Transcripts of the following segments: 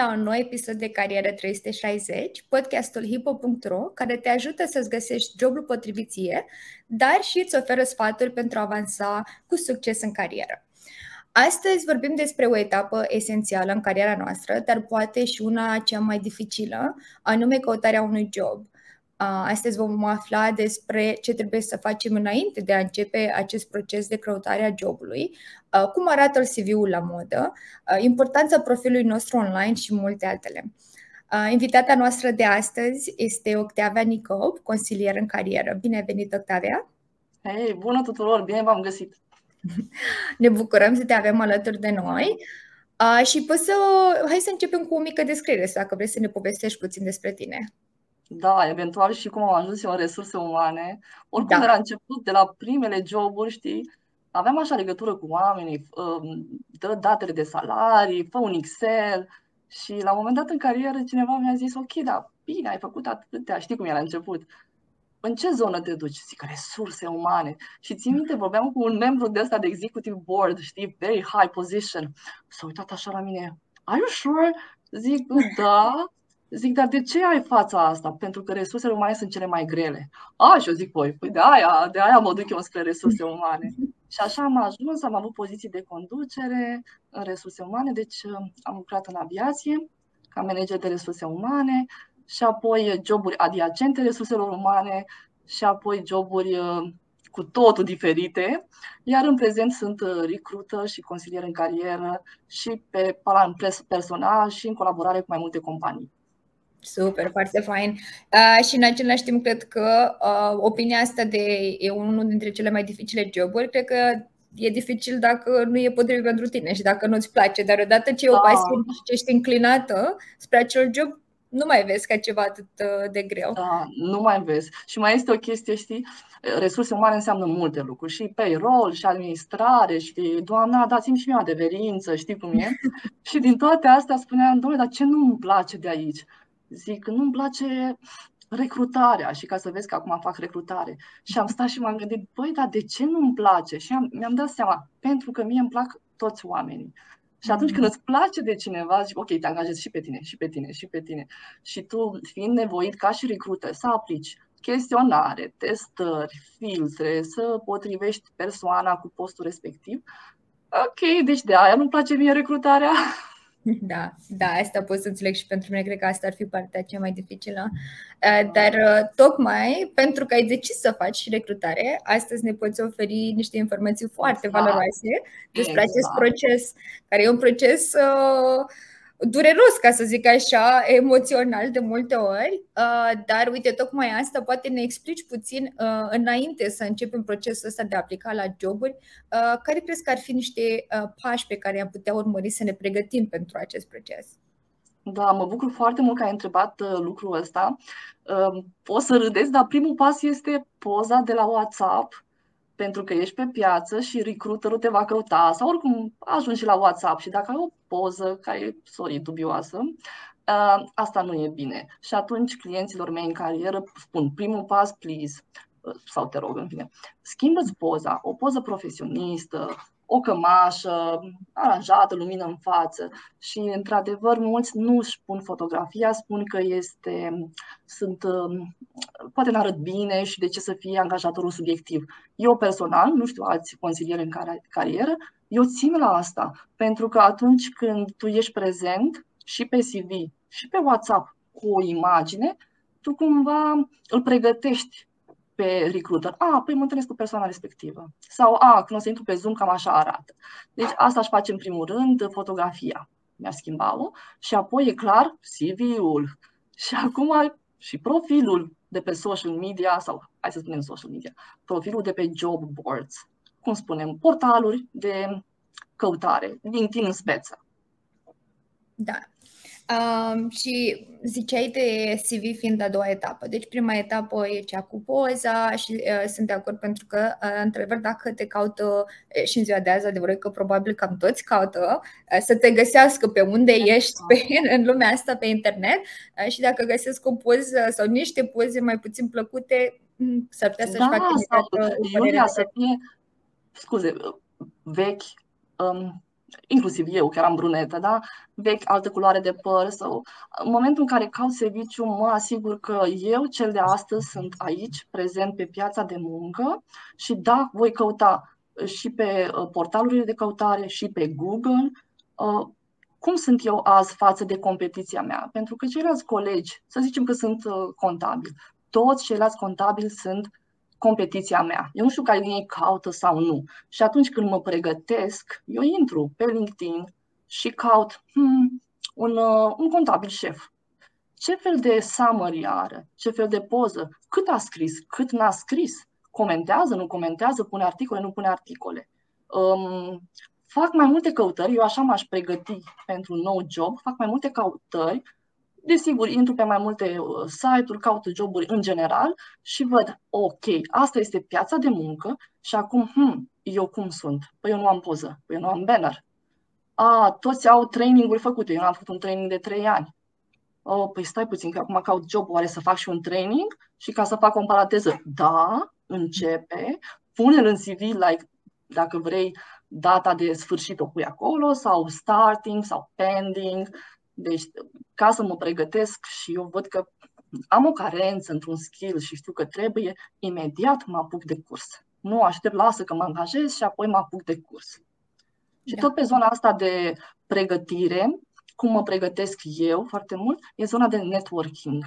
la un nou episod de Carieră 360, podcastul hipo.ro, care te ajută să-ți găsești jobul potrivit ție, dar și îți oferă sfaturi pentru a avansa cu succes în carieră. Astăzi vorbim despre o etapă esențială în cariera noastră, dar poate și una cea mai dificilă, anume căutarea unui job. Astăzi vom afla despre ce trebuie să facem înainte de a începe acest proces de căutare a jobului, cum arată CV-ul la modă, importanța profilului nostru online și multe altele. Invitata noastră de astăzi este Octavia Nicop, consilier în carieră. Bine ai venit, Octavia! Hei, bună tuturor! Bine v-am găsit! Ne bucurăm să te avem alături de noi. și poți să, hai să începem cu o mică descriere, dacă vrei să ne povestești puțin despre tine. Da, eventual și cum am ajuns eu în resurse umane. Oricum da. era început, de la primele joburi, știi, aveam așa legătură cu oamenii, um, dă datele de salarii, fă un Excel și la un moment dat în carieră cineva mi-a zis, ok, da, bine, ai făcut atâtea, știi cum era la început. În ce zonă te duci? Zic, resurse umane. Și țin minte, vorbeam cu un membru de ăsta de executive board, știi, very high position. S-a uitat așa la mine, are you sure? Zic, da. Zic, dar de ce ai fața asta? Pentru că resursele umane sunt cele mai grele. A, și eu zic, păi, păi de aia, de aia mă duc eu spre resurse umane. Și așa am ajuns, am avut poziții de conducere în resurse umane, deci uh, am lucrat în aviație ca manager de resurse umane și apoi joburi adiacente resurselor umane și apoi joburi uh, cu totul diferite, iar în prezent sunt uh, recrută și consilier în carieră și pe plan personal și în colaborare cu mai multe companii. Super, foarte fain. Uh, și în același timp, cred că uh, opinia asta de e unul dintre cele mai dificile joburi, cred că e dificil dacă nu e potrivit pentru tine și dacă nu-ți place, dar odată ce da. o pasie și ce ești înclinată spre acel job, nu mai vezi ca ceva atât uh, de greu. Da, nu mai vezi. Și mai este o chestie, știi, resurse umane înseamnă multe lucruri, și payroll, și administrare, și doamna, dați-mi și mie adeverință, știi cum e? și din toate astea spuneam, doamne, dar ce nu-mi place de aici? Zic, nu-mi place recrutarea și ca să vezi că acum fac recrutare. Și am stat și m-am gândit, băi, dar de ce nu-mi place? Și am, mi-am dat seama, pentru că mie îmi plac toți oamenii. Și atunci când îți place de cineva, zici, ok, te angajezi și pe tine, și pe tine, și pe tine. Și tu, fiind nevoit ca și recruiter, să aplici chestionare, testări, filtre, să potrivești persoana cu postul respectiv, ok, deci de aia nu-mi place mie recrutarea. Da, da, asta pot să înțeleg și pentru mine cred că asta ar fi partea cea mai dificilă. Uh, dar uh, tocmai pentru că ai decis să faci și recrutare, astăzi ne poți oferi niște informații foarte exact. valoroase despre exact. acest proces, care e un proces uh, dureros, ca să zic așa, emoțional de multe ori, uh, dar uite, tocmai asta poate ne explici puțin uh, înainte să începem procesul ăsta de a aplica la joburi, uh, care crezi că ar fi niște pași pe care am putea urmări să ne pregătim pentru acest proces? Da, mă bucur foarte mult că ai întrebat lucrul ăsta. O să râdeți, dar primul pas este poza de la WhatsApp pentru că ești pe piață și recruiterul te va căuta sau oricum ajungi și la WhatsApp și dacă ai o poză care e, sorry, dubioasă, uh, asta nu e bine. Și atunci clienților mei în carieră spun primul pas, please, uh, sau te rog, în fine, schimbă-ți poza, o poză profesionistă, o cămașă aranjată, lumină în față și, într-adevăr, mulți nu își pun fotografia, spun că este, sunt, um, poate n-arăt bine și de ce să fie angajatorul subiectiv. Eu personal, nu știu alți consilieri în carieră, eu țin la asta, pentru că atunci când tu ești prezent și pe CV și pe WhatsApp cu o imagine, tu cumva îl pregătești pe recruiter. A, păi mă întâlnesc cu persoana respectivă. Sau, a, când o să intru pe Zoom, cam așa arată. Deci asta aș face în primul rând, fotografia. Mi-ar schimba-o. Și apoi, e clar, CV-ul. Și acum și profilul de pe social media, sau hai să spunem social media, profilul de pe job boards, cum spunem, portaluri de căutare, LinkedIn în speță. Da. Um, și ziceai de CV fiind a doua etapă. Deci prima etapă e cea cu poza și uh, sunt de acord pentru că, uh, într-adevăr, dacă te caută și în ziua de azi, adevărat că probabil cam toți caută uh, să te găsească pe unde da. ești pe, în lumea asta pe internet uh, și dacă găsesc o poză sau niște poze mai puțin plăcute, mm, s-ar putea să-și da, facă sau, Iulia, să fie, scuze, vechi, um, inclusiv eu, care am brunetă, da? vechi, altă culoare de păr sau în momentul în care caut serviciu, mă asigur că eu, cel de astăzi, sunt aici, prezent pe piața de muncă și da, voi căuta și pe uh, portalurile de căutare și pe Google uh, cum sunt eu azi față de competiția mea. Pentru că ceilalți colegi, să zicem că sunt uh, contabili, toți ceilalți contabili sunt competiția mea. Eu nu știu care din ei caută sau nu. Și atunci când mă pregătesc, eu intru pe LinkedIn și caut hmm, un, uh, un contabil șef. Ce fel de summary are? Ce fel de poză? Cât a scris? Cât n-a scris? Comentează? Nu comentează? Pune articole? Nu pune articole? Um, fac mai multe căutări, eu așa m-aș pregăti pentru un nou job, fac mai multe căutări Desigur, intru pe mai multe uh, site-uri, caut joburi în general și văd, ok, asta este piața de muncă și acum, hmm, eu cum sunt? Păi eu nu am poză, păi eu nu am banner. A, toți au traininguri făcute, eu nu am făcut un training de 3 ani. Oh, păi stai puțin, că acum caut job, oare să fac și un training? Și ca să fac o parateză, da, începe, pune-l în CV, like, dacă vrei, data de sfârșit o pui acolo, sau starting, sau pending, deci, ca să mă pregătesc și eu văd că am o carență într-un skill și știu că trebuie, imediat mă apuc de curs. Nu aștept, lasă că mă angajez și apoi mă apuc de curs. Și da. tot pe zona asta de pregătire, cum mă pregătesc eu foarte mult, e zona de networking.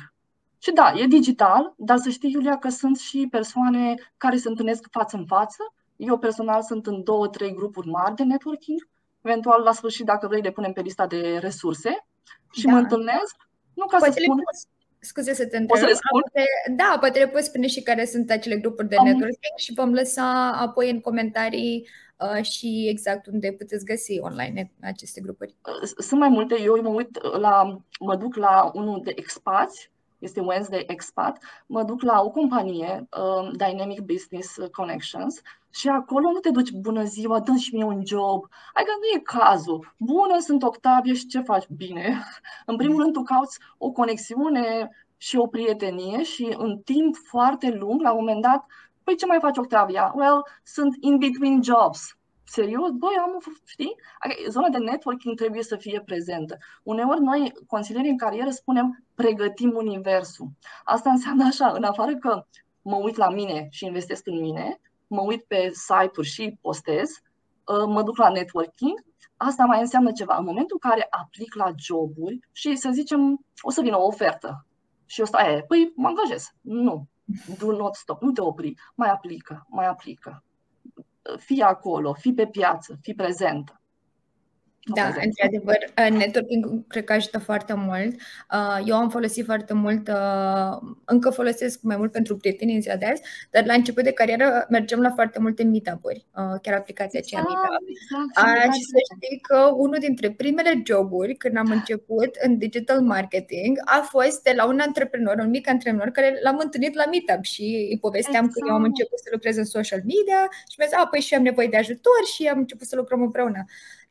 Și da, e digital, dar să știi, Iulia, că sunt și persoane care se întâlnesc față în față. Eu personal sunt în două, trei grupuri mari de networking. Eventual, la sfârșit, dacă vrei, le punem pe lista de resurse și da. mă întâlnesc, nu ca poate să spun... Poți, scuze să te întreb. Să poate, da, poate le poți spune și care sunt acele grupuri de Am... networking și vom lăsa apoi în comentarii uh, și exact unde puteți găsi online aceste grupuri. Uh, sunt mai multe. Eu mă uit la, mă duc la unul de expați este Wednesday Expat, mă duc la o companie, uh, Dynamic Business Connections, și acolo nu te duci, bună ziua, dă și mie un job. Adică nu e cazul. Bună, sunt Octavie și ce faci? Bine. În primul rând, tu cauți o conexiune și o prietenie și în timp foarte lung, la un moment dat, păi ce mai faci, Octavia? Well, sunt in between jobs serios, băi, am, știi? Adică zona de networking trebuie să fie prezentă. Uneori noi, consilierii în carieră, spunem pregătim universul. Asta înseamnă așa, în afară că mă uit la mine și investesc în mine, mă uit pe site-uri și postez, ă, mă duc la networking, asta mai înseamnă ceva. În momentul în care aplic la joburi și să zicem, o să vină o ofertă și eu stau, păi mă angajez. Nu, do not stop, nu te opri, mai aplică, mai aplică fii acolo, fii pe piață, fii prezentă. Da, într-adevăr, uh, networking cred că ajută foarte mult. Uh, eu am folosit foarte mult, uh, încă folosesc mai mult pentru prietenii în ziua de azi, dar la început de carieră mergem la foarte multe meetup-uri, chiar aplicația aceea exact, Meetup. Exact, și să știi că unul dintre primele joburi când am început în digital marketing a fost de la un antreprenor, un mic antreprenor care l-am întâlnit la Meetup și îi povesteam exact. că eu am exact. început să lucrez în social media și mi-a zis, a, păi și eu am nevoie de ajutor și am început să lucrăm împreună.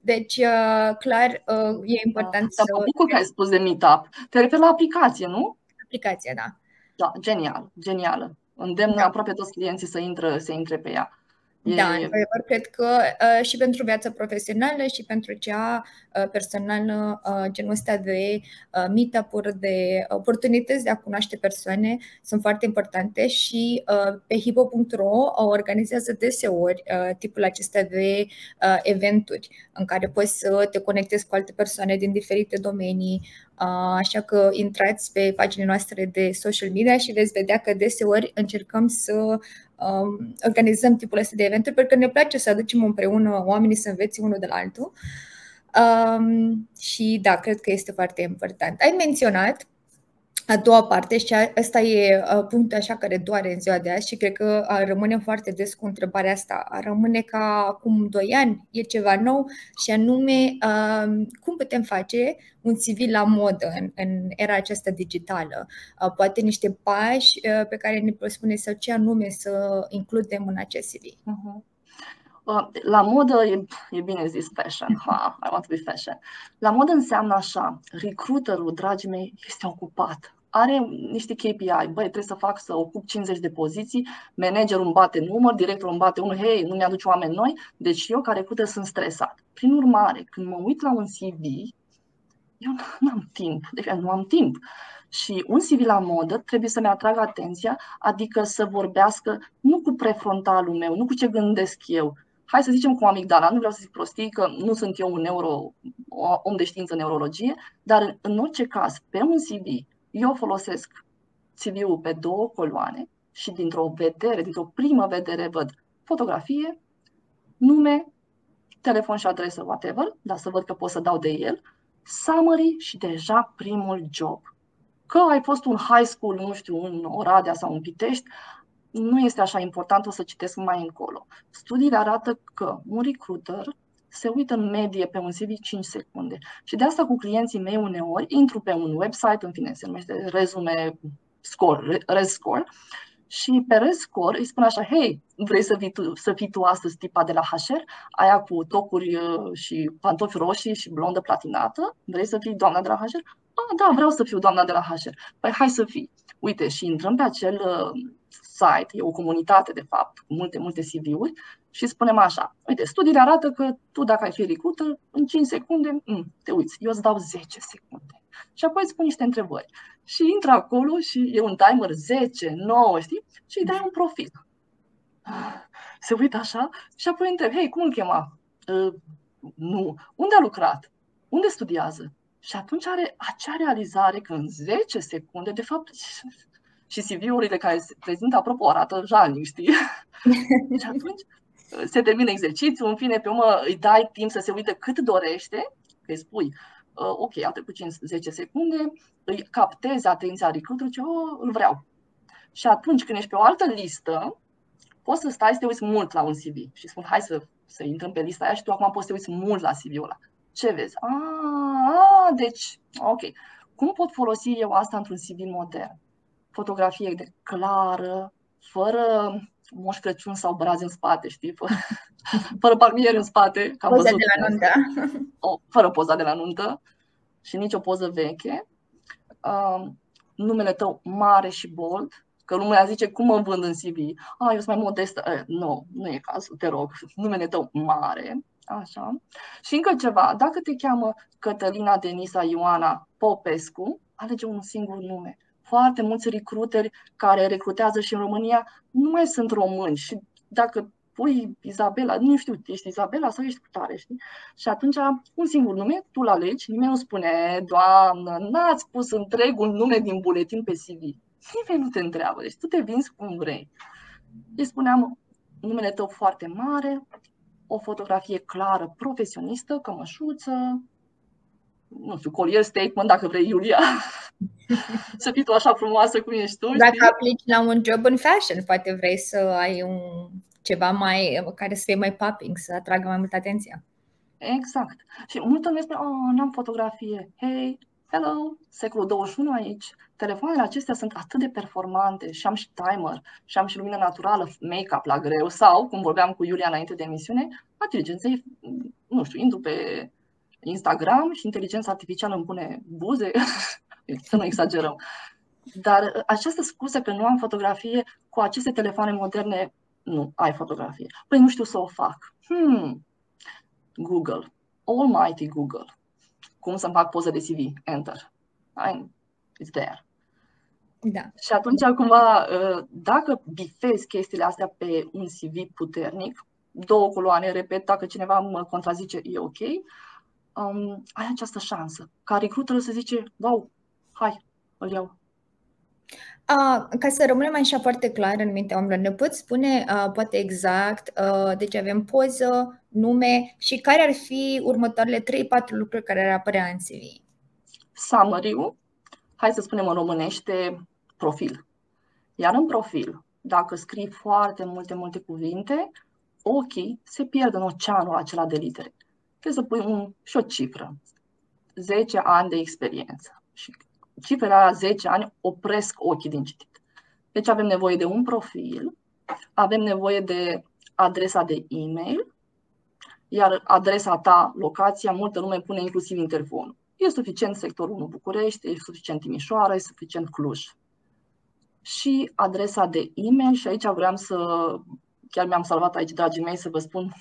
Deci, uh, clar, uh, e important da, să... Mă bucur că ai spus de Meetup. Te referi la aplicație, nu? Aplicația, da. Da, genial, genială. Îndemn da. aproape toți clienții să intre, să intre pe ea. E... Da, într-adevăr, cred că uh, și pentru viața profesională și pentru cea uh, personală, uh, genul ăsta de uh, meetup-uri, de oportunități de a cunoaște persoane sunt foarte importante și uh, pe hipo.ro organizează deseori uh, tipul acesta de uh, eventuri în care poți să te conectezi cu alte persoane din diferite domenii, Așa că intrați pe paginile noastre de social media și veți vedea că deseori încercăm să um, organizăm tipul ăsta de eventuri pentru că ne place să aducem împreună oamenii să învețe unul de la altul. Um, și da, cred că este foarte important. Ai menționat a doua parte și ăsta e punctul așa care doare în ziua de azi și cred că rămâne foarte des cu întrebarea asta. Rămâne ca acum doi ani, e ceva nou și anume cum putem face un CV la modă în, în era aceasta digitală. Poate niște pași pe care ne spune sau ce anume să includem în acest CV. Uh-huh. La modă e, e bine zis fashion. Ha, I want to be fashion. La modă înseamnă așa, recruiterul, dragii mei, este ocupat are niște KPI, băi, trebuie să fac să ocup 50 de poziții, managerul îmi bate număr, directorul îmi bate unul, hei, nu mi-aduce oameni noi, deci eu care recrută sunt stresat. Prin urmare, când mă uit la un CV, eu nu am timp, de fapt nu am timp. Și un CV la modă trebuie să-mi atragă atenția, adică să vorbească nu cu prefrontalul meu, nu cu ce gândesc eu, hai să zicem cu amigdala, nu vreau să zic prostii, că nu sunt eu un neuro, om de știință neurologie, dar în orice caz, pe un CV, eu folosesc CV-ul pe două coloane și dintr-o vedere, dintr-o primă vedere văd fotografie, nume, telefon și adresă, whatever, dar să văd că pot să dau de el, summary și deja primul job. Că ai fost un high school, nu știu, în Oradea sau în Pitești, nu este așa important, o să citesc mai încolo. Studiile arată că un recruiter se uită în medie pe un CV 5 secunde. Și de asta cu clienții mei uneori intru pe un website, în fine, se numește rezume score, res score, și pe res score îi spun așa, hei, vrei să fii, tu, să fii tu astăzi tipa de la HR, aia cu tocuri uh, și pantofi roșii și blondă platinată, vrei să fii doamna de la HR? Ah, da, vreau să fiu doamna de la HR. Păi hai să fii. Uite, și intrăm pe acel uh, site, e o comunitate de fapt, cu multe, multe CV-uri și spunem așa, uite, studiile arată că tu dacă ai fi recruiter, în 5 secunde, mm, te uiți, eu îți dau 10 secunde. Și apoi îți pun niște întrebări. Și intră acolo și e un timer 10, 9, știi? Și îi dai un profil. Se uită așa și apoi întreb, hei, cum îl chema? Uh, nu. Unde a lucrat? Unde studiază? Și atunci are acea realizare că în 10 secunde, de fapt, și CV-urile care se prezintă, apropo, arată jalnic, știi? și atunci se termină exercițiul, în fine, pe urmă îi dai timp să se uite cât dorește, că îi spui, uh, ok, a trecut 10 secunde, îi captezi atenția recruiterului, ce oh, îl vreau. Și atunci când ești pe o altă listă, poți să stai să te uiți mult la un CV și spun, hai să, să intrăm pe lista aia și tu acum poți să te uiți mult la CV-ul ăla. Ce vezi? A, ah, a, deci, ok. Cum pot folosi eu asta într-un CV modern? Fotografie de clară, fără Moș Crăciun sau brazi în spate, știi? Fără, fără palmieri în spate. Ca poza văzut, de la nuntă. O, fără poza de la nuntă și nici o poză veche. Uh, numele tău mare și bold, că lumea zice cum mă vând în CV. Ah, eu sunt mai modestă. Eh, nu, nu e cazul, te rog. Numele tău mare. Așa. Și încă ceva, dacă te cheamă Cătălina Denisa Ioana Popescu, alege un singur nume foarte mulți recruteri care recrutează și în România nu mai sunt români și dacă pui Izabela, nu știu, ești Izabela sau ești tare, știi? Și atunci un singur nume, tu l alegi, nimeni nu spune, doamnă, n-ați pus întregul nume din buletin pe CV. Nimeni nu te întreabă, deci tu te vinzi cum vrei. Îi spuneam numele tău foarte mare, o fotografie clară, profesionistă, cămășuță, nu știu, colier statement, dacă vrei, Iulia, să fii tu așa frumoasă cum ești tu. Dacă știi? aplici la un job în fashion, poate vrei să ai un ceva mai, care să fie mai popping, să atragă mai multă atenție. Exact. Și multă lume spune, oh, n-am fotografie. Hei, hello, secolul 21 aici. Telefoanele acestea sunt atât de performante și am și timer, și am și lumină naturală, make-up la greu sau, cum vorbeam cu Iulia înainte de emisiune, inteligența nu știu, intru pe Instagram și inteligența artificială îmi pune buze, să nu exagerăm. Dar uh, această scuză că nu am fotografie cu aceste telefoane moderne, nu, ai fotografie. Păi nu știu să o fac. Hmm. Google. Almighty Google. Cum să-mi fac poză de CV? Enter. I'm, it's there. Da. Și atunci, cumva, uh, dacă bifezi chestiile astea pe un CV puternic, două coloane, repet, dacă cineva mă contrazice, e ok, um, ai această șansă. Ca recruiter să zice, wow, hai, îl iau. Uh, ca să rămânem așa foarte clar în mintea oamenilor, ne poți spune uh, poate exact, uh, deci avem poză, nume și care ar fi următoarele 3-4 lucruri care ar apărea în CV? Summary-ul, hai să spunem în românește, profil. Iar în profil, dacă scrii foarte multe, multe cuvinte, ochii se pierd în oceanul acela de litere trebuie să pui un, și o cifră. 10 ani de experiență. Și cifrele la 10 ani opresc ochii din citit. Deci avem nevoie de un profil, avem nevoie de adresa de e-mail, iar adresa ta, locația, multă lume pune inclusiv interfonul. e suficient sectorul 1 București, e suficient Timișoara, e suficient Cluj. Și adresa de e-mail și aici vreau să, chiar mi-am salvat aici, dragii mei, să vă spun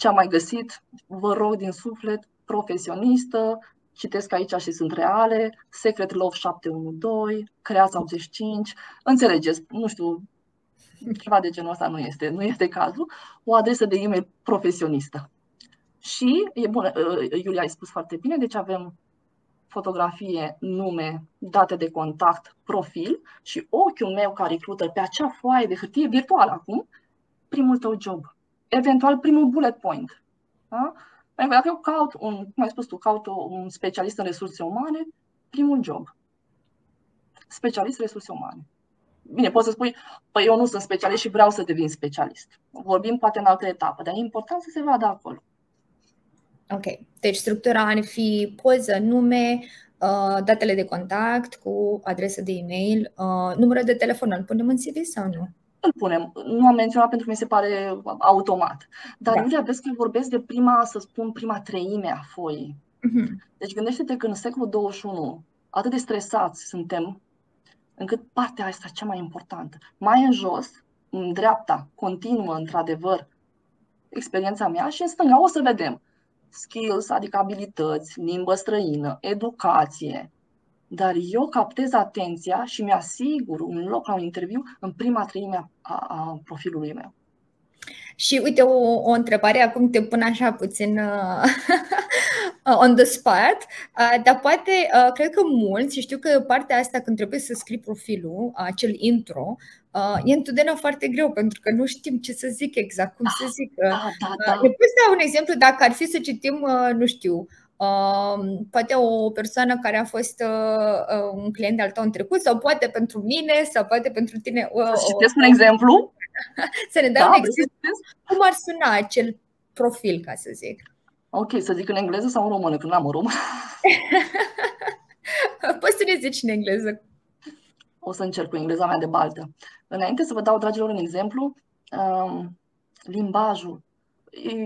ce am mai găsit. Vă rog din suflet, profesionistă, citesc aici și sunt reale, Secret Love 712, Creața 85, înțelegeți, nu știu, ceva de genul ăsta nu este, nu este cazul, o adresă de e-mail profesionistă. Și, e bun, uh, Iulia ai spus foarte bine, deci avem fotografie, nume, date de contact, profil și ochiul meu ca recruiter pe acea foaie de hârtie virtuală acum, primul tău job. Eventual primul bullet point. Da? Pentru că dacă eu caut un, cum ai spus tu, caut un specialist în resurse umane, primul job. Specialist resurse umane. Bine, poți să spui, păi eu nu sunt specialist și vreau să devin specialist. Vorbim poate în altă etapă, dar e important să se vadă acolo. Ok. Deci structura ar fi poză, nume, uh, datele de contact cu adresă de e-mail, uh, numărul de telefon. Îl punem în CV sau nu? Îl punem. Nu am menționat pentru că mi se pare automat. Dar da. Iulia, vezi că vorbesc de prima, să spun, prima treime a foii. Uh-huh. Deci gândește-te că în secolul 21 atât de stresați suntem încât partea asta cea mai importantă. Mai în jos, în dreapta, continuă într-adevăr experiența mea și în stânga o să vedem skills, adică abilități, limbă străină, educație. Dar eu captez atenția și mi-asigur un loc la un interviu în prima treime a, a profilului meu. Și uite, o, o întrebare, acum te pun așa puțin uh, on the spot, uh, dar poate, uh, cred că mulți, și știu că partea asta când trebuie să scrii profilul, acel intro, uh, e întotdeauna foarte greu pentru că nu știm ce să zic exact, cum da, să zic. Da, da, da. Uh, poți da un exemplu dacă ar fi să citim, uh, nu știu, Uh, poate o persoană care a fost uh, un client al tău în trecut sau poate pentru mine sau poate pentru tine. Uh, să citesc un exemplu? să ne dai da, un exemplu. Cum ar suna acel profil, ca să zic? Ok, să zic în engleză sau în română, că nu am în română. Poți să ne zici în engleză. O să încerc cu engleza mea de baltă. Înainte să vă dau, dragilor, un exemplu, um, limbajul.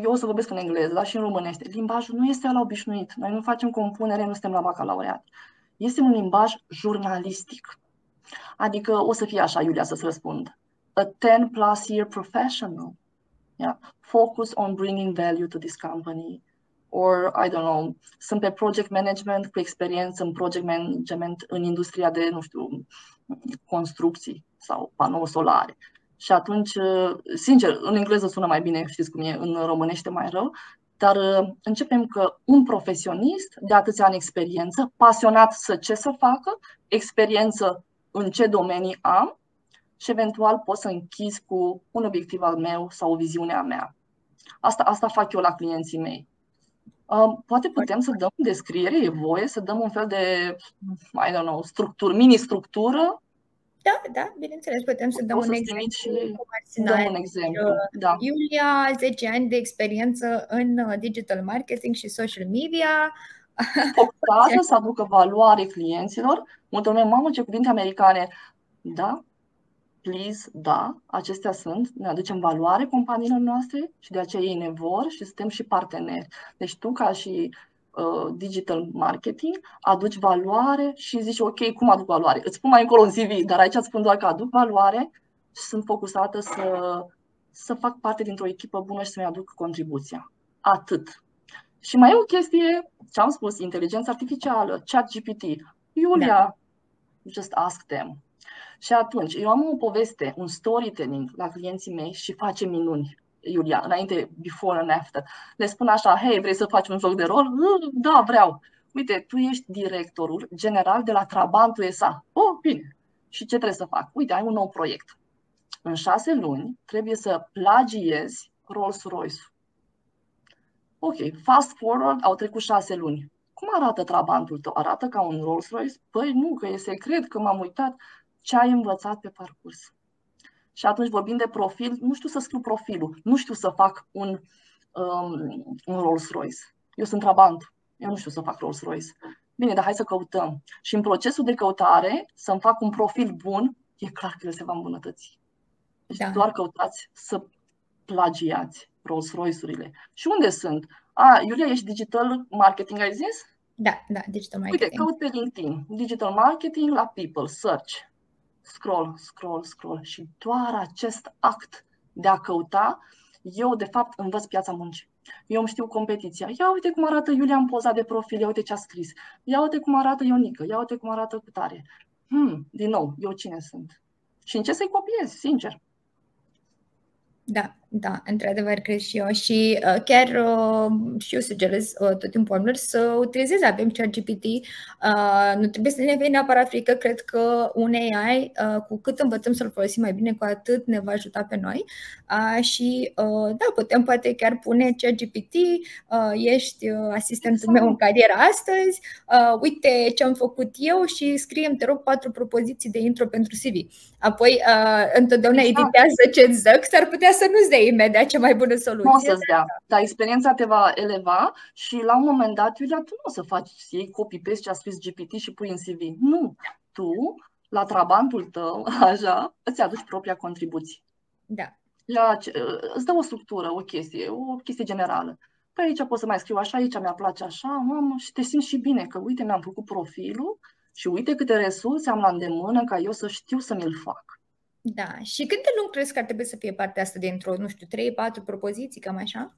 Eu o să vorbesc în engleză, dar și în românește. Limbajul nu este la obișnuit. Noi nu facem compunere, nu suntem la bacalaureat. Este un limbaj jurnalistic. Adică o să fie așa, Iulia, să-ți răspund. A 10 plus year professional. Yeah. Focus on bringing value to this company or, I don't know, sunt pe project management cu experiență în project management în industria de, nu știu, construcții sau panouri solare. Și atunci, sincer, în engleză sună mai bine, știți cum e, în românește mai rău, dar începem că un profesionist de atâția ani experiență, pasionat să ce să facă, experiență în ce domenii am și eventual pot să închizi cu un obiectiv al meu sau o viziune a mea. Asta, asta fac eu la clienții mei. Poate putem să dăm descriere, e voie să dăm un fel de, I don't know, structură, mini-structură da, da, bineînțeles, putem să dăm un exemplu. Și dăm un exemplu. Da. Iulia, 10 ani de experiență în uh, digital marketing și social media. Focusată să aducă valoare clienților. Multă lume, mamă, ce cuvinte americane. Da, please, da, acestea sunt, ne aducem valoare companiilor noastre și de aceea ei ne vor și suntem și parteneri. Deci tu ca și uh, digital marketing aduci valoare și zici ok, cum aduc valoare? Îți spun mai încolo un CV, dar aici îți spun doar că aduc valoare și sunt focusată să, să fac parte dintr-o echipă bună și să-mi aduc contribuția. Atât. Și mai e o chestie, ce am spus, inteligența artificială, chat GPT. Iulia, da. just ask them și atunci, eu am o poveste, un storytelling la clienții mei și face minuni. Iulia, înainte, before and after. Le spun așa, hei, vrei să faci un joc de rol? Da, vreau. Uite, tu ești directorul general de la Trabantul SA. Oh, bine. Și ce trebuie să fac? Uite, ai un nou proiect. În șase luni trebuie să plagiezi Rolls-Royce. Ok, fast forward, au trecut șase luni. Cum arată Trabantul tău? Arată ca un Rolls-Royce? Păi nu, că e secret, că m-am uitat ce ai învățat pe parcurs. Și atunci vorbim de profil, nu știu să scriu profilul, nu știu să fac un, um, un Rolls-Royce. Eu sunt trabant, eu nu știu să fac Rolls-Royce. Bine, dar hai să căutăm. Și în procesul de căutare, să-mi fac un profil bun, e clar că el se va îmbunătăți. Deci da. doar căutați să plagiați Rolls-Royce-urile. Și unde sunt? A, Iulia, ești digital marketing, ai zis? Da, da, digital marketing. Uite, caut pe LinkedIn, digital marketing la people, search, scroll, scroll, scroll și doar acest act de a căuta, eu de fapt învăț piața muncii. Eu îmi știu competiția. Ia uite cum arată Iulia în poza de profil, ia uite ce a scris. Ia uite cum arată Ionică, ia uite cum arată Cutare. Hmm, din nou, eu cine sunt? Și în ce să-i copiez, sincer. Da, da, într-adevăr, cred și eu. Și uh, chiar uh, și eu sugerez uh, tot timpul oamenilor să utilizeze. Avem ChatGPT. Uh, nu trebuie să ne fie neapărat frică. Cred că un AI, uh, cu cât învățăm să-l folosim mai bine, cu atât ne va ajuta pe noi. Uh, și uh, da, putem poate chiar pune ChatGPT. Uh, ești uh, asistentul meu în carieră astăzi. Uh, uite ce am făcut eu și scriem, te rog, patru propoziții de intro pentru CV. Apoi, uh, întotdeauna exact. editează ce zic, s-ar putea să nu-ți dea imediat cea mai bună soluție. Nu o să-ți dea, dar experiența te va eleva și la un moment dat, Iulia, tu nu o să faci, să iei copy-paste ce a scris GPT și pui în CV. Nu, tu, la trabantul tău, așa, îți aduci propria contribuție. Da. La, îți dă o structură, o chestie, o chestie generală. Păi aici pot să mai scriu așa, aici mi-a place așa, mamă, și te simți și bine că uite, mi-am făcut profilul și uite câte resurse am la îndemână ca eu să știu să mi-l fac. Da. Și cât de lung crezi că ar trebui să fie partea asta dintr-o, nu știu, 3-4 propoziții, cam așa?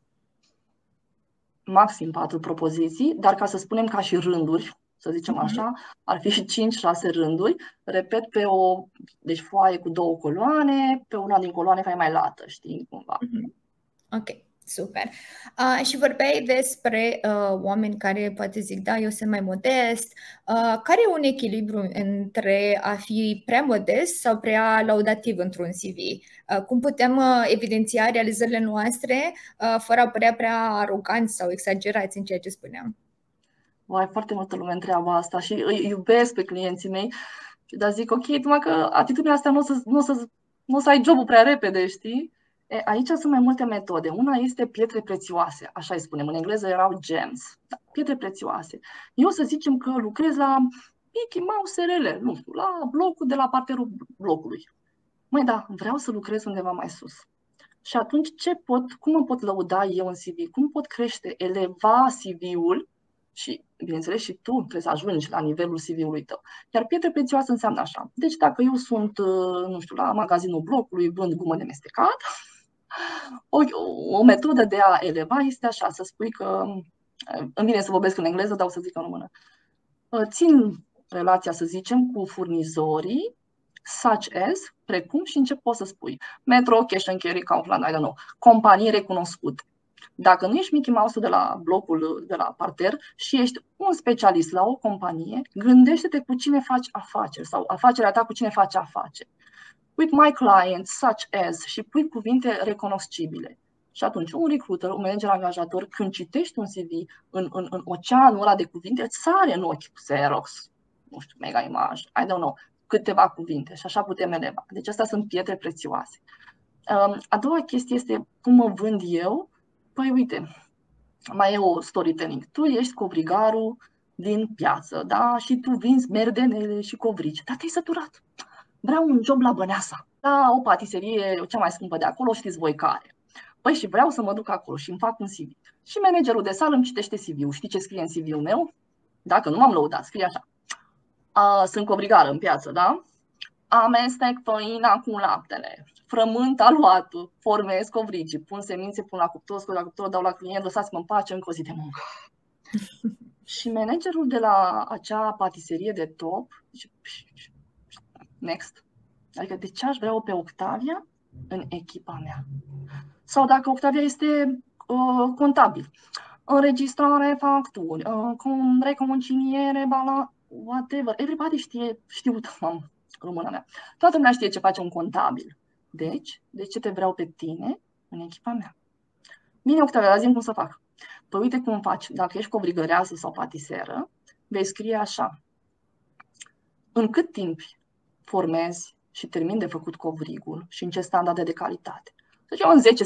Maxim 4 propoziții, dar ca să spunem ca și rânduri, să zicem uh-huh. așa, ar fi și 5-6 rânduri, repet, pe o deci foaie cu două coloane, pe una din coloane care e mai lată, știi, cumva. Uh-huh. Ok. Super. Uh, și vorbeai despre uh, oameni care poate zic, da, eu sunt mai modest. Uh, care e un echilibru între a fi prea modest sau prea laudativ într-un CV? Uh, cum putem uh, evidenția realizările noastre uh, fără a părea prea aroganți sau exagerați în ceea ce spuneam? Vai, foarte multă lume întreabă asta și îi iubesc pe clienții mei, dar zic, ok, numai că atitudinea asta nu o să, nu o să, nu o să ai jobul prea repede, știi? E, aici sunt mai multe metode. Una este pietre prețioase, așa îi spunem. În engleză erau gems. Da, pietre prețioase. Eu să zicem că lucrez la Mickey Mouse SRL, nu știu, la blocul de la parterul blocului. Măi, da, vreau să lucrez undeva mai sus. Și atunci ce pot, cum mă pot lăuda eu în CV? Cum pot crește, eleva CV-ul și, bineînțeles, și tu trebuie să ajungi la nivelul CV-ului tău. Iar pietre prețioase înseamnă așa. Deci dacă eu sunt, nu știu, la magazinul blocului, vând gumă de mestecat, o, o metodă de a eleva este așa, să spui că, îmi vine să vorbesc în engleză, dar o să zic în română. Țin relația, să zicem, cu furnizorii, such as, precum și în ce poți să spui. Metro, Cash and Carry, Kaufland, I don't know, companii recunoscute. Dacă nu ești Mickey Mouse de la blocul de la parter și ești un specialist la o companie, gândește-te cu cine faci afaceri sau afacerea ta cu cine faci afaceri with my clients, such as, și pui cuvinte recunoscibile. Și atunci un recruiter, un manager angajator, când citești un CV în, în, în oceanul ăla de cuvinte, îți sare în ochi Xerox, nu știu, mega imaj, I don't know, câteva cuvinte și așa putem eleva. Deci astea sunt pietre prețioase. Um, a doua chestie este cum mă vând eu. Păi uite, mai e o storytelling. Tu ești covrigarul din piață, da? Și tu vinzi merdenele și covrici, dar te-ai săturat vreau un job la Băneasa, la o patiserie cea mai scumpă de acolo, știți voi care. Păi și vreau să mă duc acolo și îmi fac un CV. Și managerul de sală îmi citește CV-ul. Știi ce scrie în CV-ul meu? Dacă nu m-am lăudat, scrie așa. A, sunt cobrigară în piață, da? Amestec făina cu laptele, frământ aluatul, formez covrigii, pun semințe, pun la cuptor, scot la cuptor, dau la client, lăsați-mă în pace, încă o zi de muncă. și managerul de la acea patiserie de top zice, next. Adică de ce aș vrea-o pe Octavia în echipa mea? Sau dacă Octavia este uh, contabil, înregistrare facturi, uh, reconciliere, bala, whatever. Everybody știe, știu, am româna mea. Toată lumea știe ce face un contabil. Deci, de ce te vreau pe tine în echipa mea? Bine, Octavia, zi cum să fac. Păi uite cum faci. Dacă ești covrigărează sau patiseră, vei scrie așa. În cât timp formezi și termin de făcut covrigul și în ce standarde de calitate. Deci eu în 10,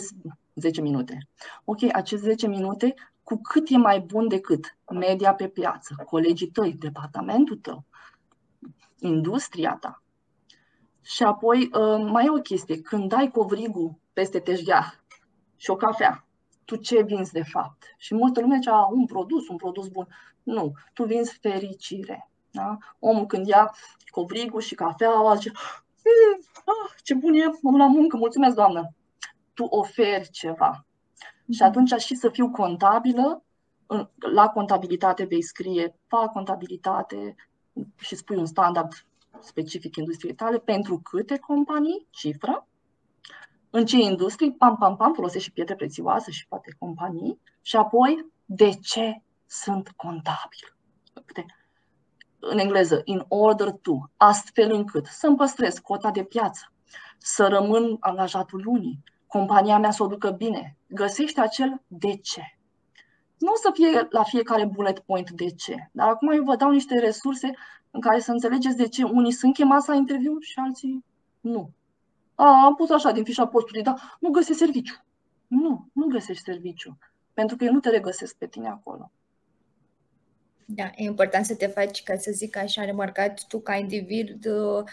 10 minute. Ok, aceste 10 minute cu cât e mai bun decât media pe piață, colegii tăi, departamentul tău, industria ta. Și apoi uh, mai e o chestie, când dai covrigul peste teșghea și o cafea, tu ce vinzi de fapt? Și multă lume zicea, un produs, un produs bun. Nu, tu vinzi fericire. Da? Omul când ia covrigul și cafeaua, zice, mm, ah, ce bun e, mă la muncă, mulțumesc, doamnă. Tu oferi ceva. Și atunci și să fiu contabilă, la contabilitate vei scrie, fac contabilitate și spui un standard specific industriei tale, pentru câte companii, cifră, în ce industrie, pam, pam, pam, folosești și pietre prețioase și poate companii, și apoi de ce sunt contabil. În engleză, in order to, astfel încât să-mi păstrez cota de piață, să rămân angajatul lunii, compania mea să o ducă bine. Găsește acel de ce. Nu o să fie la fiecare bullet point de ce, dar acum eu vă dau niște resurse în care să înțelegeți de ce unii sunt chemați la interviu și alții nu. A, am pus așa din fișa postului, dar nu găsesc serviciu. Nu, nu găsești serviciu. Pentru că eu nu te regăsesc pe tine acolo. Da, e important să te faci, ca să zic așa, remarcat tu ca individ uh,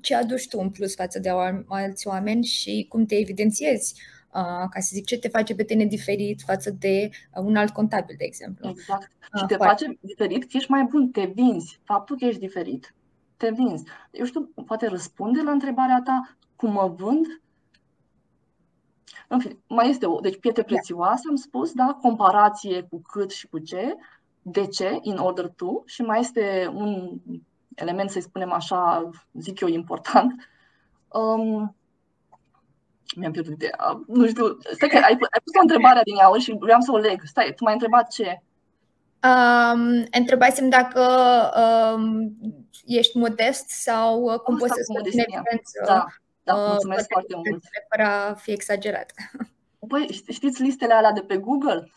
ce aduci tu în plus față de alți oameni și cum te evidențiezi Uh, ca să zic ce te face pe tine diferit față de un alt contabil, de exemplu. Exact. Și te face diferit că ești mai bun, te vinzi. Faptul că ești diferit, te vinzi. Eu știu, poate răspunde la întrebarea ta cum mă vând? În fine, mai este o, deci pietre da. prețioase, am spus, da, comparație cu cât și cu ce, de ce, in order to, și mai este un element, să-i spunem așa, zic eu, important, um, mi-am pierdut ideea. Nu știu, stai că ai, ai pus o întrebare din aur și vreau să o leg. Stai, tu m-ai întrebat ce? Um, întrebasem dacă um, ești modest sau uh, cum Asta poți să scoți în evidență. Da, da, uh, mulțumesc uh, foarte mult. Fără a fi exagerat. Păi, știți listele alea de pe Google?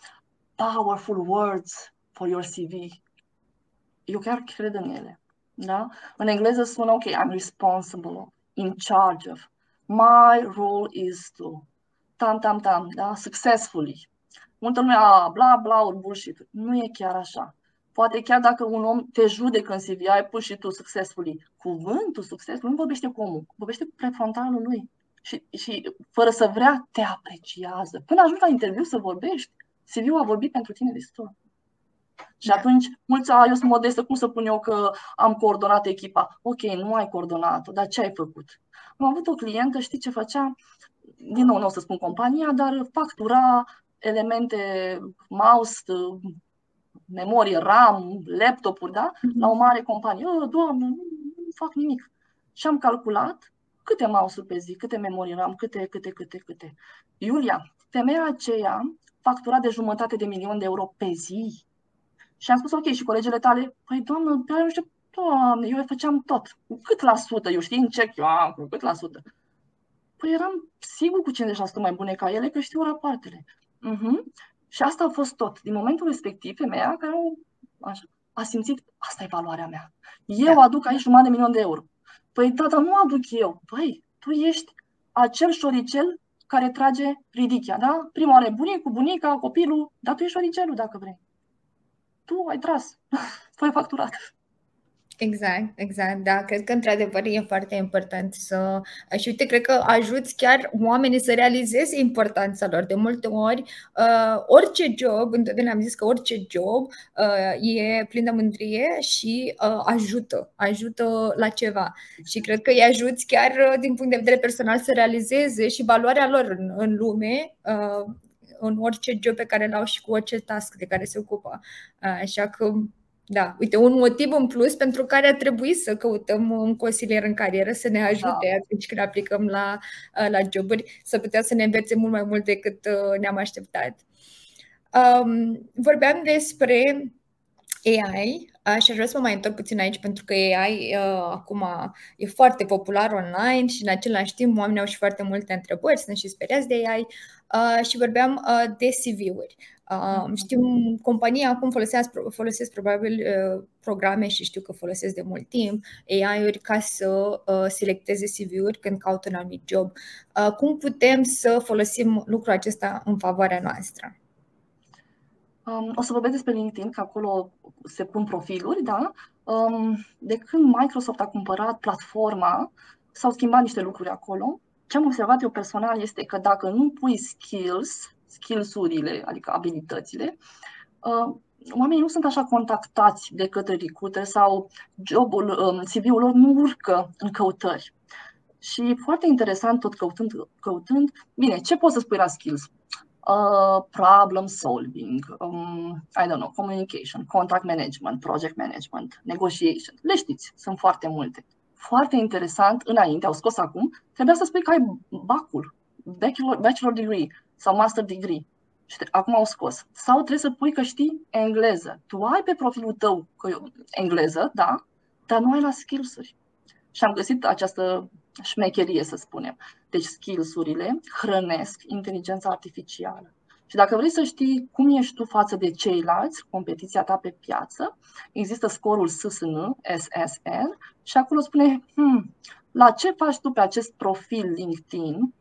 Powerful words for your CV. Eu chiar cred în ele. Da? În engleză sună ok, I'm responsible, in charge of, my role is to, tam, tam, tam, da? successfully. Multă lume, a, bla, bla, ori bullshit. Nu e chiar așa. Poate chiar dacă un om te judecă în CV, ai pus și tu successfully. Cuvântul successful nu vorbește cu omul, vorbește cu prefrontalul lui. Și, și fără să vrea, te apreciază. Până ajungi la interviu să vorbești, CV-ul a vorbit pentru tine destul. Și da. atunci, mulți, a, eu sunt modestă, cum să pun eu că am coordonat echipa? Ok, nu ai coordonat-o, dar ce ai făcut? Am avut o clientă, știi ce făcea? Din nou, nu o să spun compania, dar factura elemente mouse, memorie RAM, laptopuri, da? Mhm. La o mare companie. Oh, doamne, nu, nu fac nimic. Și am calculat câte mouse-uri pe zi, câte memorie RAM, câte, câte, câte, câte. Iulia, femeia aceea factura de jumătate de milion de euro pe zi. Și am spus, ok, și colegele tale, păi doamnă, pe aia nu știu Doamne, eu făceam tot. Cu cât la sută? Eu știi în cec, eu am cu cât la sută? Păi eram sigur cu 50% mai bune ca ele, că știu rapoartele. Uh-huh. Și asta a fost tot. Din momentul respectiv, femeia care așa, a simțit, asta e valoarea mea. Eu da. aduc aici jumătate de milion de euro. Păi, tata, nu aduc eu. Păi, tu ești acel șoricel care trage ridichia, da? Prima oară bunicul, bunica, copilul, dar tu ești șoricelul dacă vrei. Tu ai tras, tu ai facturat. Exact, exact, da, cred că într-adevăr e foarte important să... Și uite, cred că ajuți chiar oamenii să realizeze importanța lor. De multe ori, uh, orice job, întotdeauna am zis că orice job uh, e plin de mândrie și uh, ajută, ajută la ceva. Și cred că îi ajuți chiar uh, din punct de vedere personal să realizeze și valoarea lor în, în lume, uh, în orice job pe care l-au și cu orice task de care se ocupă. Uh, așa că da, uite, un motiv în plus pentru care ar trebui să căutăm un consilier în carieră să ne ajute da. atunci când aplicăm la, la joburi, să putea să ne învețe mult mai mult decât uh, ne-am așteptat. Um, vorbeam despre AI și aș vrea să mă mai întorc puțin aici pentru că AI uh, acum e foarte popular online și în același timp oamenii au și foarte multe întrebări, sunt și speriați de AI uh, și vorbeam uh, de CV-uri. Uh, știu, compania acum folosesc, folosesc probabil uh, programe și știu că folosesc de mult timp AI-uri ca să uh, selecteze CV-uri când caută un anumit job. Uh, cum putem să folosim lucrul acesta în favoarea noastră? Um, o să vorbesc despre LinkedIn, că acolo se pun profiluri, da? Um, de când Microsoft a cumpărat platforma, s-au schimbat niște lucruri acolo. Ce am observat eu personal este că dacă nu pui skills, skills-urile, adică abilitățile, uh, oamenii nu sunt așa contactați de către recruiter sau jobul, um, CV-ul lor nu urcă în căutări. Și foarte interesant, tot căutând, căutând, bine, ce poți să spui la skills? Uh, problem solving, um, I don't know, communication, contact management, project management, negotiation. Le știți, sunt foarte multe. Foarte interesant, înainte, au scos acum, trebuia să spui că ai bacul, bachelor, bachelor degree sau master degree. Și acum au scos. Sau trebuie să pui că știi engleză. Tu ai pe profilul tău că eu, engleză, da, dar nu ai la skills-uri. Și am găsit această șmecherie, să spunem. Deci skills-urile hrănesc inteligența artificială. Și dacă vrei să știi cum ești tu față de ceilalți, competiția ta pe piață, există scorul SSN, SSN, și acolo spune hmm, la ce faci tu pe acest profil LinkedIn,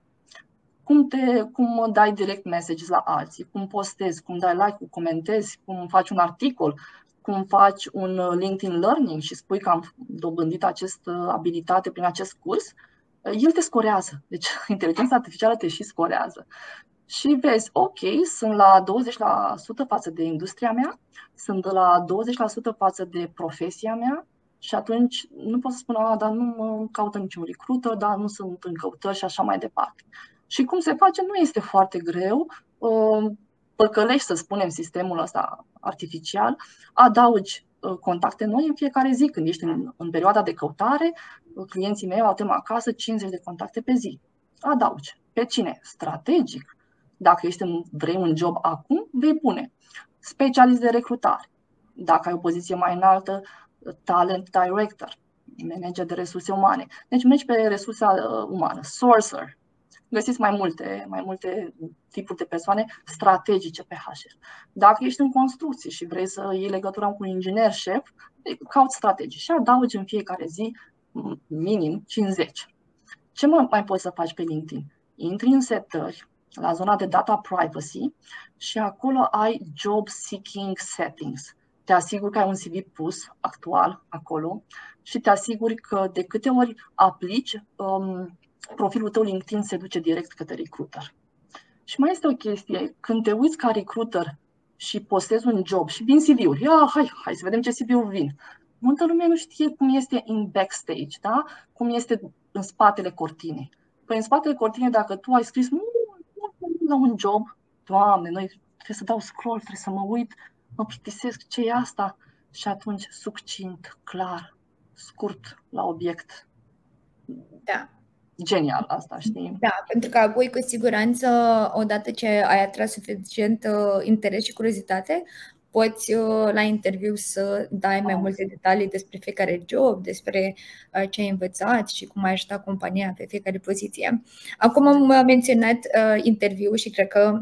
cum, te, cum dai direct messages la alții, cum postezi, cum dai like, cum comentezi, cum faci un articol, cum faci un uh, LinkedIn Learning și spui că am dobândit această abilitate prin acest curs, uh, el te scorează. Deci inteligența artificială te și scorează. Și vezi, ok, sunt la 20% față de industria mea, sunt la 20% față de profesia mea și atunci nu pot să spun, a, dar nu mă caută niciun recruiter, dar nu sunt în căutări și așa mai departe. Și cum se face nu este foarte greu. Uh, păcălești, să spunem, sistemul ăsta artificial, adaugi uh, contacte noi în fiecare zi. Când ești în, în perioada de căutare, uh, clienții mei au acasă 50 de contacte pe zi. Adaugi. Pe cine? Strategic. Dacă ești în, vrei un job acum, vei pune specialist de recrutare. Dacă ai o poziție mai înaltă, talent director, manager de resurse umane. Deci mergi pe resursa umană, sourcer, găsiți mai multe, mai multe tipuri de persoane strategice pe HR. Dacă ești în construcție și vrei să iei legătura cu un inginer șef, cauți strategii și adaugi în fiecare zi minim 50. Ce mai poți să faci pe LinkedIn? Intri în setări, la zona de data privacy și acolo ai job seeking settings. Te asiguri că ai un CV pus actual acolo și te asiguri că de câte ori aplici, um, profilul tău LinkedIn se duce direct către recruiter. Și mai este o chestie, când te uiți ca recruiter și postezi un job și vin CV-uri, ia, hai, hai să vedem ce CV-uri vin. Multă lume nu știe cum este în backstage, da? cum este în spatele cortinei. Păi în spatele cortinei, dacă tu ai scris mult, mult, mult la un job, Doamne, noi trebuie să dau scroll, trebuie să mă uit, mă plictisesc, ce e asta? Și atunci, succint, clar, scurt, la obiect. Da genial asta, știi? Da, pentru că apoi, cu siguranță, odată ce ai atras suficient uh, interes și curiozitate, poți uh, la interviu să dai mai multe detalii despre fiecare job, despre uh, ce ai învățat și cum ai ajutat compania pe fiecare poziție. Acum am menționat interviu și cred că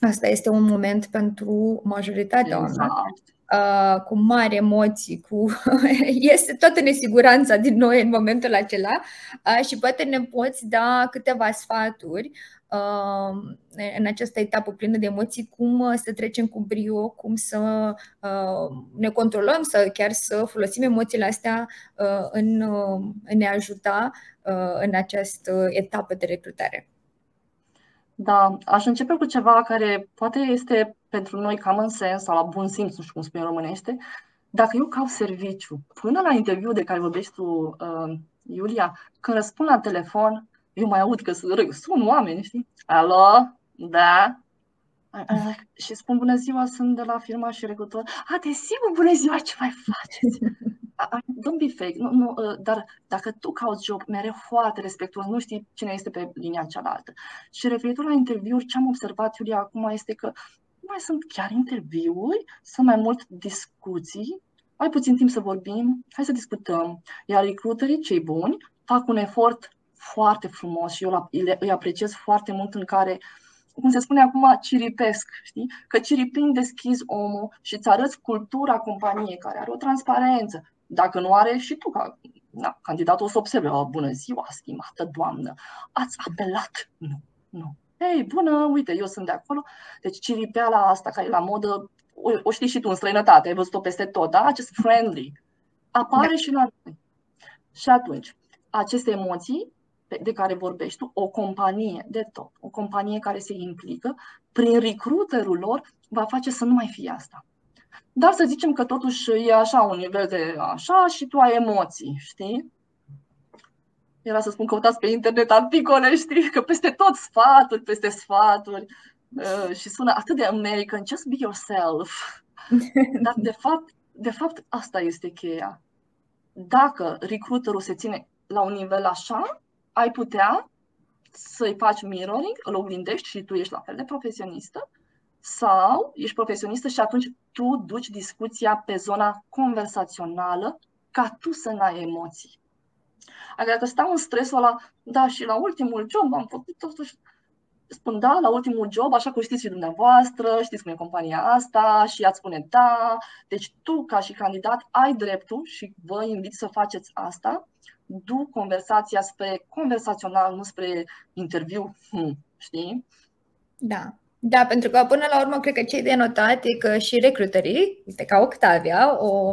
asta este un moment pentru majoritatea exact. oamenilor uh, cu mari emoții, cu este toată nesiguranța din noi în momentul acela uh, și poate ne poți da câteva sfaturi uh, în această etapă plină de emoții, cum să trecem cu brio, cum să uh, ne controlăm, să chiar să folosim emoțiile astea uh, în, uh, în ne ajuta uh, în această etapă de recrutare. Da, aș începe cu ceva care poate este pentru noi common sense sau la bun simț, nu știu cum spune în românește. Dacă eu caut serviciu, până la interviu de care vorbești tu, uh, Iulia, când răspund la telefon, eu mai aud că sunt oameni, știi? Alo? Da? Și spun bună ziua, sunt de la firma și recrutor. A, desigur, bună ziua, ce mai faceți? don't be fake, nu, nu, ă, dar dacă tu cauți job, mereu foarte respectuos, nu știi cine este pe linia cealaltă. Și referitor la interviuri, ce am observat, Iulia, acum este că nu mai sunt chiar interviuri, sunt mai mult discuții, ai puțin timp să vorbim, hai să discutăm. Iar recruiterii, cei buni, fac un efort foarte frumos și eu îi apreciez foarte mult în care cum se spune acum, ciripesc, știi? Că ciripind deschizi omul și îți arăți cultura companiei care are o transparență, dacă nu are și tu, ca na, candidatul o să observe, o, bună ziua, stimată doamnă, ați apelat? Nu, nu. Ei, bună, uite, eu sunt de acolo. Deci ciripeala asta care e la modă, o, o știi și tu în străinătate, ai văzut-o peste tot, da? Acest friendly apare da. și la noi. Și atunci, aceste emoții de care vorbești tu, o companie de top, o companie care se implică, prin recruiterul lor, va face să nu mai fie asta. dar să zicem că totuși e așa un nivel de așa și tu ai emoții, știi? Era să spun căutați pe internet articole, știi, că peste tot sfaturi, peste sfaturi uh, și sună atât de American, just be yourself. Dar de fapt, de fapt asta este cheia. Dacă recruiterul se ține la un nivel așa, ai putea să-i faci mirroring, îl oglindești și tu ești la fel de profesionistă, sau ești profesionistă și atunci tu duci discuția pe zona conversațională ca tu să n-ai emoții. Adică dacă stau în stresul ăla, da, și la ultimul job am făcut totuși, spun da, la ultimul job, așa cum știți și dumneavoastră, știți cum e compania asta și ea spune da. Deci tu, ca și candidat, ai dreptul și vă invit să faceți asta, du conversația spre conversațional, nu spre interviu, hmm, știi? Da. Da, pentru că până la urmă cred că ce de notat e că și recruterii, uite ca Octavia, o,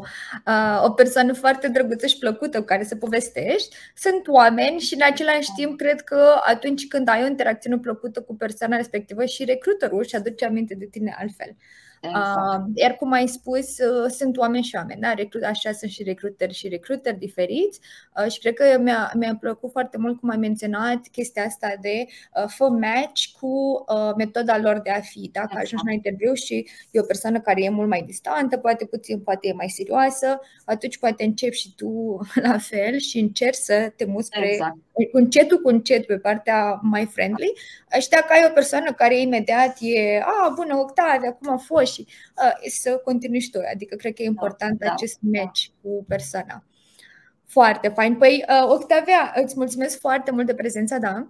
o persoană foarte drăguță și plăcută cu care să povestești, sunt oameni și în același timp cred că atunci când ai o interacțiune plăcută cu persoana respectivă și recruterul și aduce aminte de tine altfel. Exact. Iar cum ai spus, uh, sunt oameni și oameni, da? așa sunt și recruteri și recruteri diferiți uh, și cred că mi-a, mi-a plăcut foarte mult cum ai menționat chestia asta de uh, fă match cu metoda lor de a fi. Dacă exact. ajungi la interviu și e o persoană care e mult mai distantă, poate puțin, poate e mai serioasă, atunci poate începi și tu la fel și încerci să te muți spre exact. Încetul cu încet pe partea mai friendly. Și dacă ai o persoană care imediat e, a, bună, Octavia, cum a fost? și uh, să continui și tu. Adică cred că e da, important da, acest da, match da. cu persoana. Foarte fain. Păi, uh, Octavia, îți mulțumesc foarte mult de prezența, da?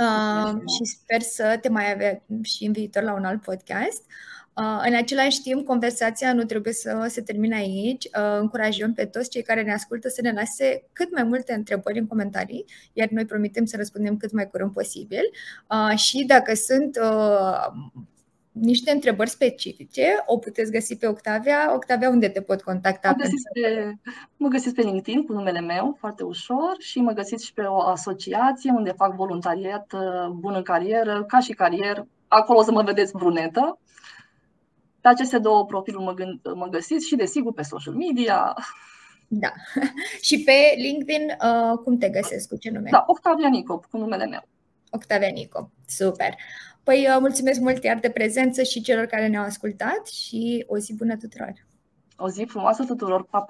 Uh, și sper să te mai avem și în viitor la un alt podcast. Uh, în același timp, conversația nu trebuie să se termine aici. Uh, încurajăm pe toți cei care ne ascultă să ne lase cât mai multe întrebări în comentarii, iar noi promitem să răspundem cât mai curând posibil. Uh, și dacă sunt niște întrebări specifice, o puteți găsi pe Octavia. Octavia, unde te pot contacta? Mă găsiți, pe, mă găsiți pe LinkedIn cu numele meu, foarte ușor, și mă găsiți și pe o asociație unde fac voluntariat uh, bun în carieră, ca și carier. Acolo o să mă vedeți brunetă. Pe aceste două profiluri mă, gând, mă găsiți și, desigur, pe social media. Da. și pe LinkedIn, uh, cum te găsesc? Cu ce nume? Da, Octavia Nicop, cu numele meu. Octavia Nicop. Super. Păi uh, mulțumesc mult iar de prezență și celor care ne-au ascultat și o zi bună tuturor! O zi frumoasă tuturor! Pa, pa!